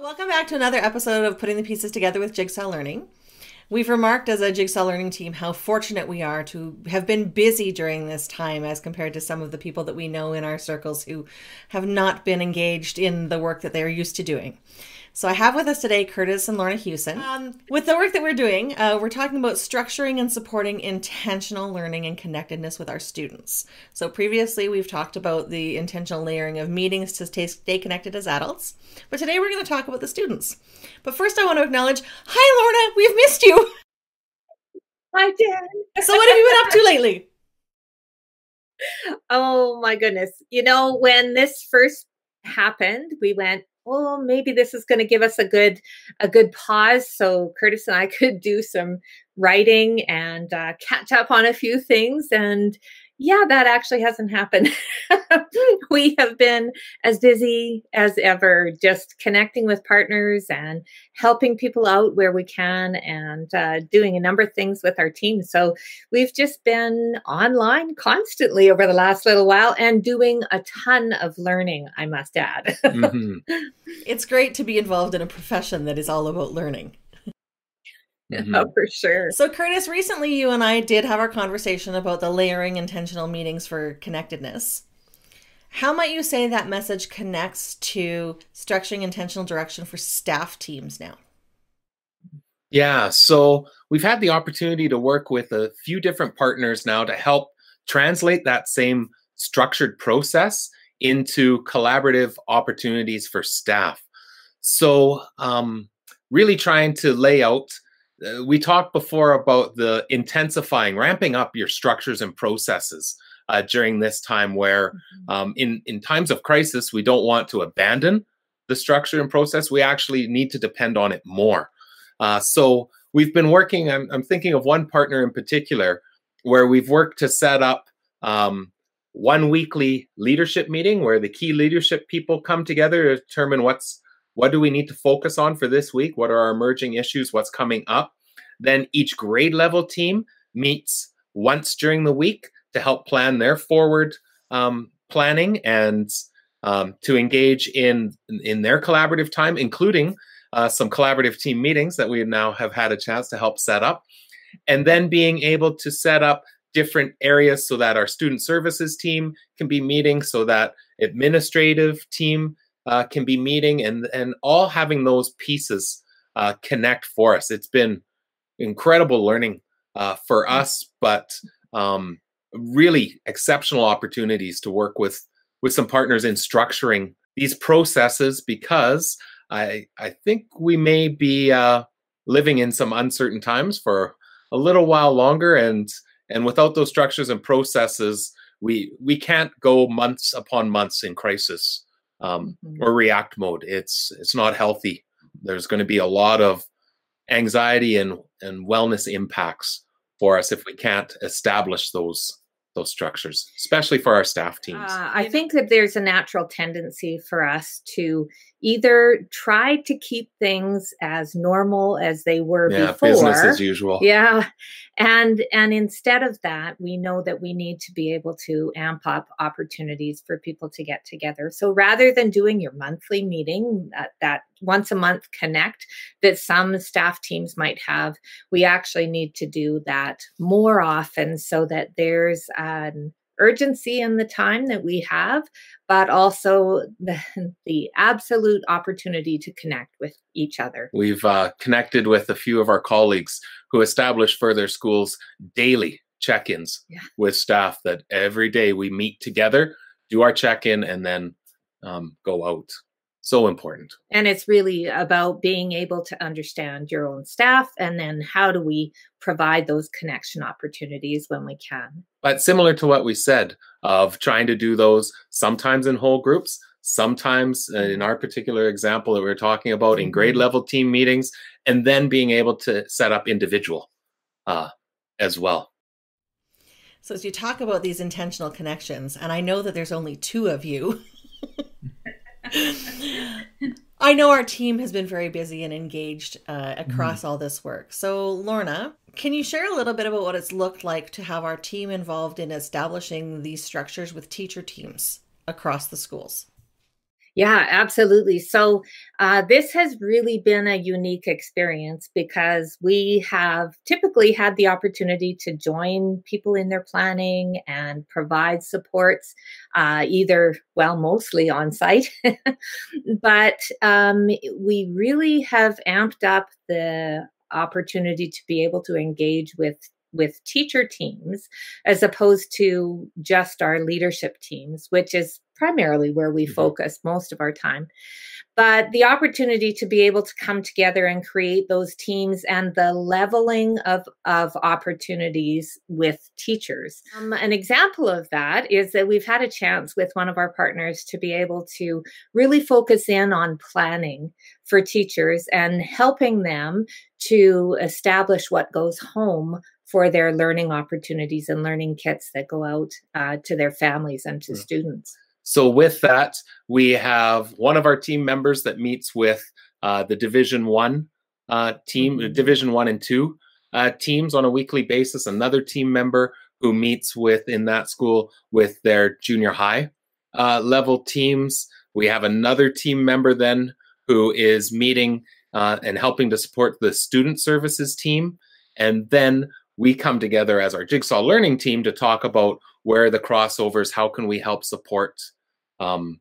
Welcome back to another episode of Putting the Pieces Together with Jigsaw Learning. We've remarked as a Jigsaw Learning team how fortunate we are to have been busy during this time as compared to some of the people that we know in our circles who have not been engaged in the work that they're used to doing. So I have with us today Kurtis and Lorna Hewson. Um, with the work that we're doing, uh, we're talking about structuring and supporting intentional learning and connectedness with our students. So previously, we've talked about the intentional layering of meetings to stay, stay connected as adults, but today we're going to talk about the students. But first, I want to acknowledge, hi Lorna, we've missed you. Hi, Dan. So what have you been up to lately? Oh my goodness. You know, when this first happened, we went, well, maybe this is going to give us a good a good pause so Curtis and I could do some writing and uh, catch up on a few things and yeah, that actually hasn't happened. we have been as busy as ever, just connecting with partners and helping people out where we can and uh, doing a number of things with our team. So we've just been online constantly over the last little while and doing a ton of learning, I must add. mm-hmm. It's great to be involved in a profession that is all about learning. Mm-hmm. Oh, for sure. So, Kurtis, recently you and I did have our conversation about the layering intentional meetings for connectedness. How might you say that message connects to structuring intentional direction for staff teams now? Yeah, so we've had the opportunity to work with a few different partners now to help translate that same structured process into collaborative opportunities for staff. So, um, really trying to lay out uh, we talked before about the intensifying, ramping up your structures and processes uh, during this time where mm-hmm. um, in, in times of crisis, we don't want to abandon the structure and process. We actually need to depend on it more. Uh, so we've been working, I'm, I'm, thinking of one partner in particular where we've worked to set up um, one weekly leadership meeting where the key leadership people come together to determine what's what do we need to focus on for this week? What are our emerging issues? What's coming up? Then each grade level team meets once during the week to help plan their forward um, planning and um, to engage in in their collaborative time, including uh, some collaborative team meetings that we now have had a chance to help set up, and then being able to set up different areas so that our student services team can be meeting, so that administrative team uh, can be meeting and and all having those pieces uh, connect for us. It's been incredible learning uh, for mm. us, but um, really exceptional opportunities to work with with some partners in structuring these processes because I I think we may be uh, living in some uncertain times for a little while longer, and and without those structures and processes, we we can't go months upon months in crisis um, mm-hmm. or react mode. It's it's not healthy. There's going to be a lot of anxiety and and wellness impacts for us if we can't establish those those structures, especially for our staff teams? Uh, I think that there's a natural tendency for us to either try to keep things as normal as they were yeah, before, business as usual. Yeah, and and instead of that, we know that we need to be able to amp up opportunities for people to get together. So rather than doing your monthly meeting, that, that once a month connect that some staff teams might have, we actually need to do that more often so that there's an urgency in the time that we have, but also the, the absolute opportunity to connect with each other. We've uh, connected with a few of our colleagues who establish further schools daily check ins yeah. with staff that every day we meet together, do our check in, and then um, go out so important. And it's really about being able to understand your own staff and then how do we provide those connection opportunities when we can. But similar to what we said of trying to do those sometimes in whole groups, sometimes in our particular example that we are talking about in grade mm-hmm. level team meetings, and then being able to set up individual uh, as well. So, as you talk about these intentional connections, and I know that there's only two of you. I know our team has been very busy and engaged uh, across mm all this work. So, Lorna, can you share a little bit about what it's looked like to have our team involved in establishing these structures with teacher teams across the schools? Yeah, absolutely. So, uh, this has really been a unique experience because we have typically had the opportunity to join people in their planning and provide supports, uh, either, well, mostly on site, but um, we really have amped up the opportunity to be able to engage with with teacher teams as opposed to just our leadership teams, which is primarily where we mm-hmm. focus most of our time. But the opportunity to be able to come together and create those teams and the leveling of, of opportunities with teachers. Um, an example of that is that we've had a chance with one of our partners to be able to really focus in on planning for teachers and helping them to establish what goes home for their learning opportunities and learning kits that go out uh, to their families and to mm. students. So, with that, we have one of our team members that meets with uh, the Division One uh, team, mm-hmm. Division One and Two uh, teams on a weekly basis. Another team member who meets with in that school with their junior high uh, level teams. We have another team member then who is meeting uh, and helping to support the student services team, and then we come together as our jigsaw learning team to talk about where the crossovers how can we help support um,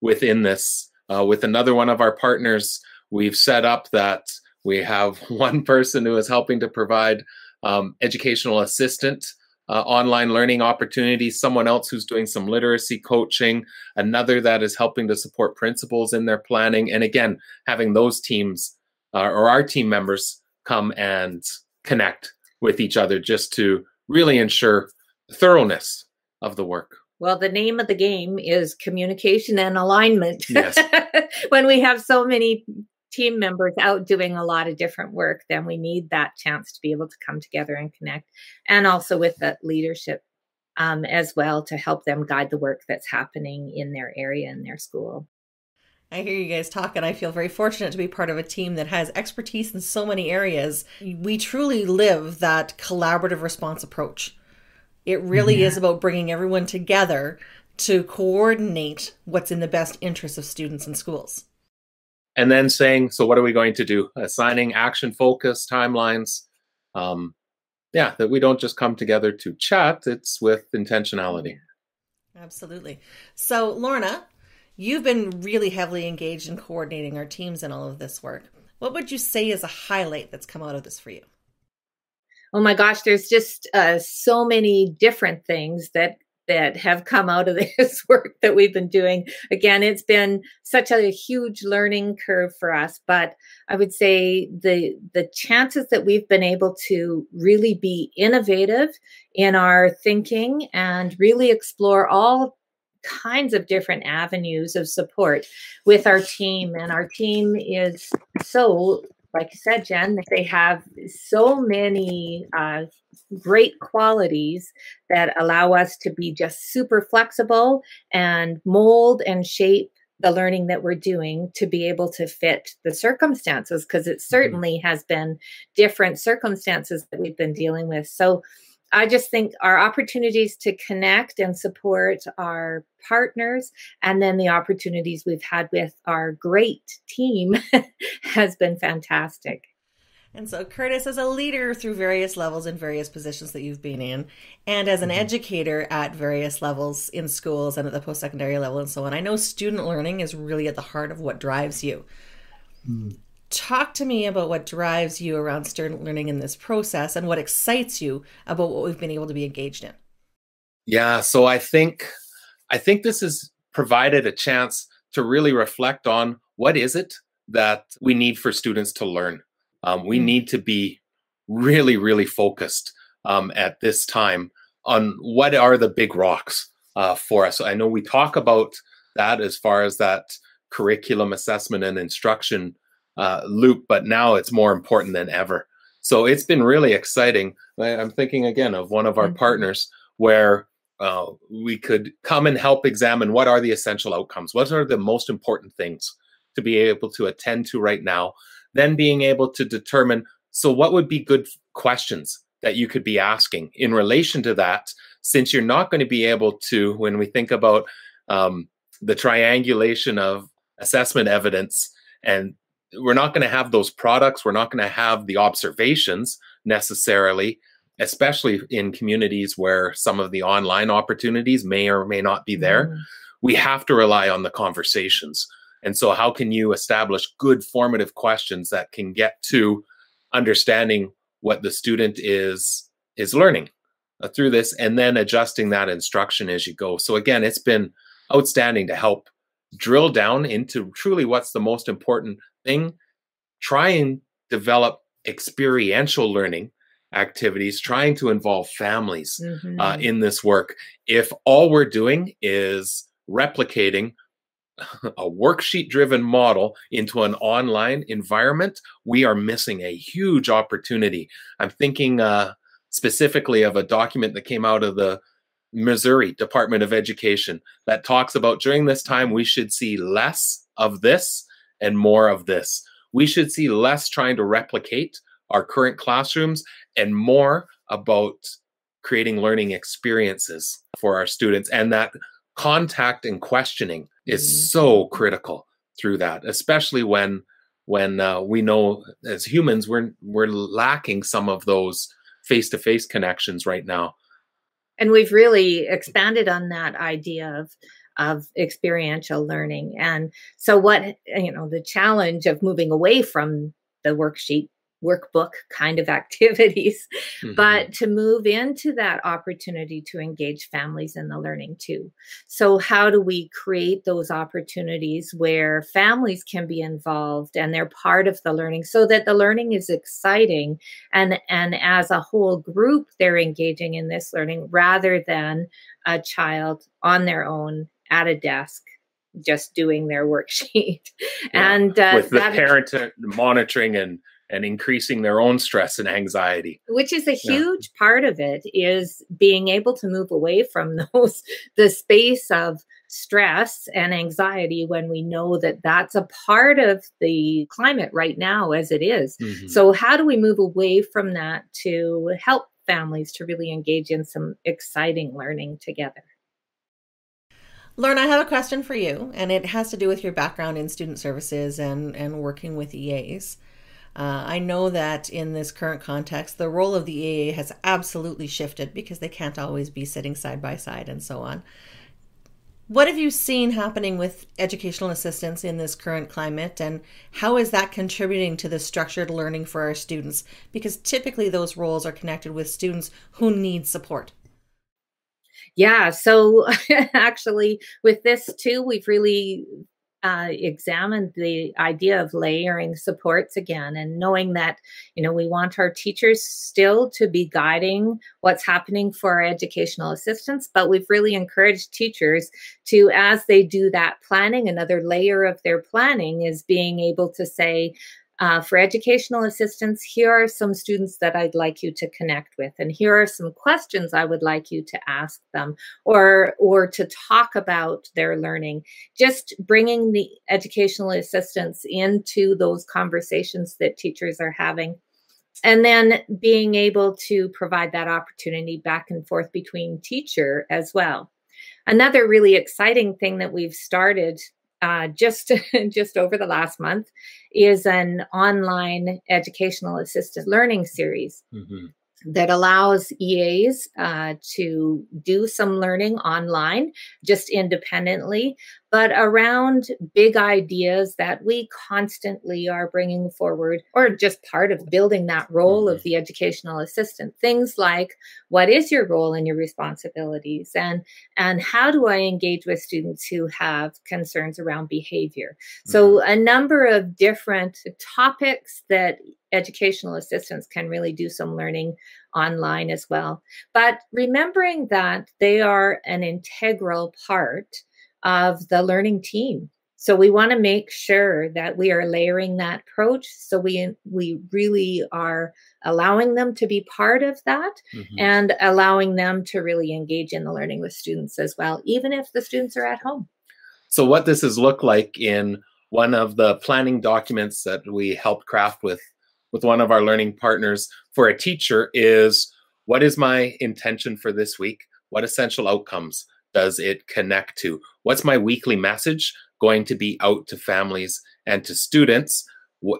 within this uh, with another one of our partners we've set up that we have one person who is helping to provide um, educational assistant uh, online learning opportunities someone else who's doing some literacy coaching another that is helping to support principals in their planning and again having those teams uh, or our team members come and connect with each other just to really ensure thoroughness of the work. Well, the name of the game is communication and alignment. Yes. when we have so many team members out doing a lot of different work, then we need that chance to be able to come together and connect. And also with the leadership um, as well to help them guide the work that's happening in their area in their school. I hear you guys talk, and I feel very fortunate to be part of a team that has expertise in so many areas. We truly live that collaborative response approach. It really yeah. is about bringing everyone together to coordinate what's in the best interest of students and schools. And then saying, so what are we going to do? Assigning action focus timelines. Um, yeah, that we don't just come together to chat, it's with intentionality. Absolutely. So, Lorna, You've been really heavily engaged in coordinating our teams in all of this work. What would you say is a highlight that's come out of this for you? Oh my gosh, there's just uh, so many different things that that have come out of this work that we've been doing. Again, it's been such a huge learning curve for us, but I would say the the chances that we've been able to really be innovative in our thinking and really explore all kinds of different avenues of support with our team. And our team is so, like you said, Jen, they have so many uh, great qualities that allow us to be just super flexible and mold and shape the learning that we're doing to be able to fit the circumstances because it mm-hmm. certainly has been different circumstances that we've been dealing with. So I just think our opportunities to connect and support our partners and then the opportunities we've had with our great team has been fantastic. And so, Kurtis, as a leader through various levels and various positions that you've been in, and as an mm-hmm. educator at various levels in schools and at the post secondary level and so on, I know student learning is really at the heart of what drives you. Mm talk to me about what drives you around student learning in this process and what excites you about what we've been able to be engaged in? Yeah so i think i think this has provided a chance to really reflect on what is it that we need for students to learn. Um, we mm. need to be really really focused um, at this time on what are the big rocks uh, for us. I know we talk about that as far as that curriculum assessment and instruction uh, loop, but now it's more important than ever. So it's been really exciting. I'm thinking again of one of our mm-hmm. partners where uh, we could come and help examine what are the essential outcomes, what are the most important things to be able to attend to right now, then being able to determine so what would be good questions that you could be asking in relation to that, since you're not going to be able to, when we think about um, the triangulation of assessment evidence and we're not going to have those products we're not going to have the observations necessarily especially in communities where some of the online opportunities may or may not be there. Mm. we have to rely on the conversations. And so how can you establish good formative questions that can get to understanding what the student is is learning uh, through this and then adjusting that instruction as you go. So again it's been outstanding to help drill down into truly what's the most important thing try and develop experiential learning activities trying to involve families uh, mm-hmm. uh, in this work if all we're doing is replicating a worksheet driven model into an online environment, we are missing a huge opportunity. I'm thinking uh, specifically of a document that came out of the Missouri Department of Education that talks about during this time, we should see less of this and more of this. We should see less trying to replicate our current classrooms and more about creating learning experiences for our students and that contact and questioning is mm-hmm. so critical through that especially when when uh, we know as humans we're we're lacking some of those face-to-face connections right now and we've really expanded on that idea of of experiential learning and so what you know the challenge of moving away from the worksheet workbook kind of activities, mm-hmm. but to move into that opportunity to engage families in the learning too. So, how do we create those opportunities where families can be involved and they're part of the learning so that the learning is exciting and, and as a whole group, they're engaging in this learning rather than a child on their own at a desk just doing their worksheet yeah. and uh, with the that, parent monitoring and and increasing their own stress and anxiety which is a huge yeah. part of it is being able to move away from those the space of stress and anxiety when we know that that's a part of the climate right now as it is. Mm-hmm. so how do we move away from that to help families to really engage in some exciting learning together Lorna, I have a question for you, and it has to do with your background in student services and, and working with EAs. Uh, I know that in this current context, the role of the EA has absolutely shifted because they can't always be sitting side by side and so on. What have you seen happening with educational assistants in this current climate, and how is that contributing to the structured learning for our students? Because typically those roles are connected with students who need support. Yeah, so actually, with this too, we've really uh, examined the idea of layering supports again and knowing that you know we want our teachers still to be guiding what's happening for our educational assistants but we've really encouraged teachers to as they do that planning another layer of their planning is being able to say uh, for educational assistants, here are some students that I'd like you to connect with, and here are some questions I would like you to ask them, or or to talk about their learning. Just bringing the educational assistants into those conversations that teachers are having, and then being able to provide that opportunity back and forth between teacher as well. Another really exciting thing that we've started uh, just just over the last month is an online educational assisted learning series. Mm-hmm that allows EAs uh, to do some learning online just independently, but around big ideas that we constantly are bringing forward, or just part of building that role of mm-hmm. the educational assistant. Things like what is your role and your responsibilities, and and how do I engage with students who have concerns around behavior? So mm-hmm. a number of different topics that educational assistants can really do some learning online as well. But remembering that they are an integral part of the learning team. So we want to make sure that we are layering that approach so we we really are allowing them to be part of that mm-hmm. and allowing them to really engage in the learning with students as well even if the students are at home. So what this has looked like in one of the planning documents that we helped craft with with one of our learning partners for a teacher is what is my intention for this week? What essential outcomes does it connect to? What's my weekly message going to be out to families and to students?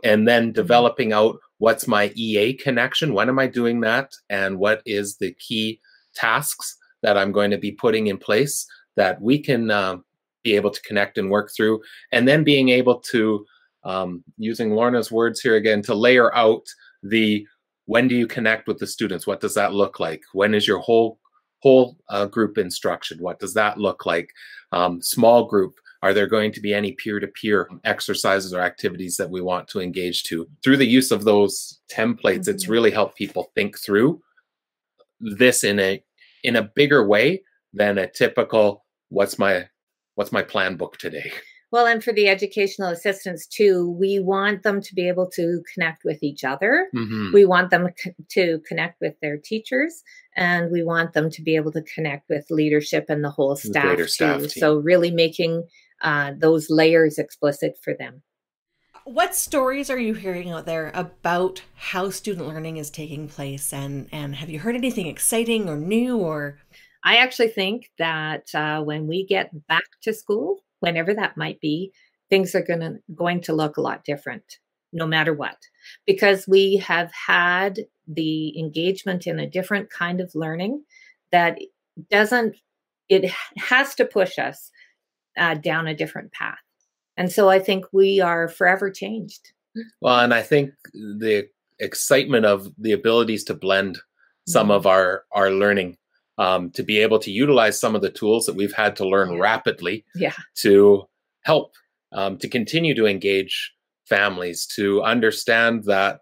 And then mm-hmm. developing out what's my EA connection? When am I doing that? And what is the key tasks that I'm going to be putting in place that we can uh, be able to connect and work through? And then being able to, um, using Lorna's words here again, to layer out the when do you connect with the students? What does that look like? When is your whole whole uh, group instruction? What does that look like? Um, small group. Are there going to be any peer to peer exercises or activities that we want to engage to? Through the use of those templates, mm-hmm. it's really helped people think through this in a in a bigger way than a typical what's my what's my plan book today Well, and for the educational assistants too, we want them to be able to connect with each other. Mm-hmm. We want them to connect with their teachers, and we want them to be able to connect with leadership and the whole staff too. Staff so, really making uh, those layers explicit for them. What stories are you hearing out there about how student learning is taking place, and and have you heard anything exciting or new or? I actually think that uh, when we get back to school, whenever that might be, things are gonna going to look a lot different no matter what. Because we have had the engagement in a different kind of learning that doesn't it has to push us uh, down a different path. And so i think we are forever changed. Well and i think the excitement of the abilities to blend some mm-hmm. of our our learning um, to be able to utilize some of the tools that we've had to learn rapidly yeah. to help um, to continue to engage families to understand that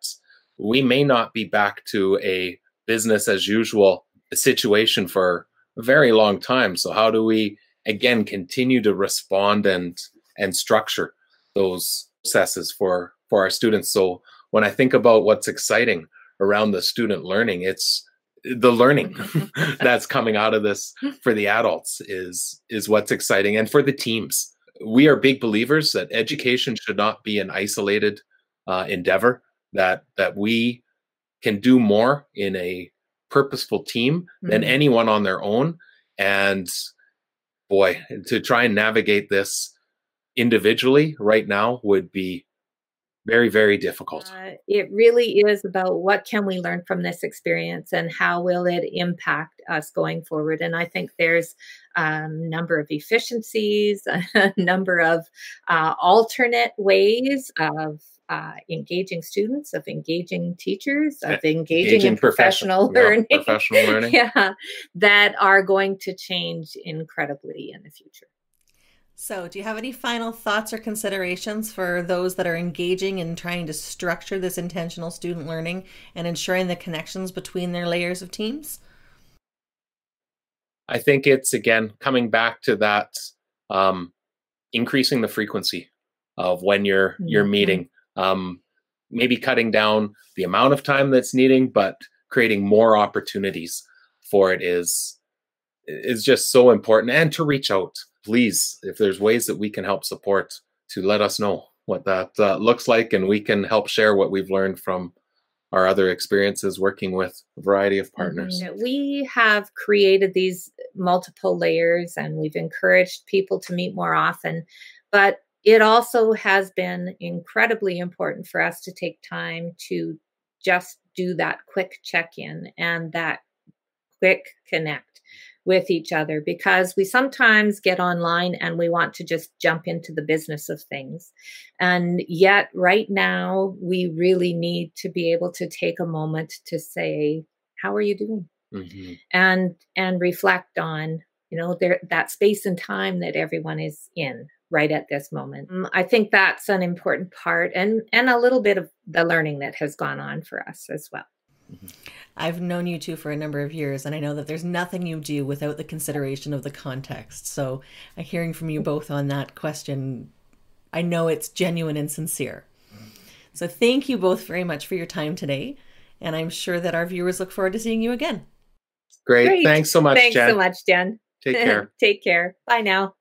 we may not be back to a business as usual situation for a very long time. So how do we again continue to respond and and structure those processes for for our students? So when i think about what's exciting around the student learning it's the learning that's coming out of this for the adults is is what's exciting. And for the teams we are big believers that education should not be an isolated uh, endeavor that that we can do more in a purposeful team mm-hmm. than anyone on their own. And boy to try and navigate this individually right now would be very very difficult. Uh, it really is about what can we learn from this experience and how will it impact us going forward. And i think there's a um, number of efficiencies a number of uh, alternate ways of uh, engaging students, of engaging teachers, of engaging, engaging in professional, professional learning, yeah, professional learning, yeah, that are going to change incredibly in the future. So, do you have any final thoughts or considerations for those that are engaging in trying to structure this intentional student learning and ensuring the connections between their layers of teams? I think it's again coming back to that um, increasing the frequency of when you're mm-hmm. you're meeting. Um, maybe cutting down the amount of time that's needing, but creating more opportunities for it is is just so important. And to reach out please, if there's ways that we can help support, to let us know what that uh, looks like, and we can help share what we've learned from our other experiences working with a variety of partners. Mm-hmm. We have created these multiple layers and we've encouraged people to meet more often, but it also has been incredibly important for us to take time to just do that quick check in and that quick connect with each other because we sometimes get online and we want to just jump into the business of things. And yet, right now, we really need to be able to take a moment to say, How are you doing? Mm-hmm. And and reflect on you know there that space and time that everyone is in right at this moment mm, i think that's an important part and and a little bit of the learning that has gone on for us as well mm-hmm. I've known you two for a number of years, and I know that there's nothing you do without the consideration of the context. So, uh, hearing from you both on that question, I know it's genuine and sincere. So, thank you both very much for your time today, and I'm sure that our viewers look forward to seeing you again. Great. Great. Thanks so much, Thanks Jen. so much, Jen. Take care. Take care. Bye now.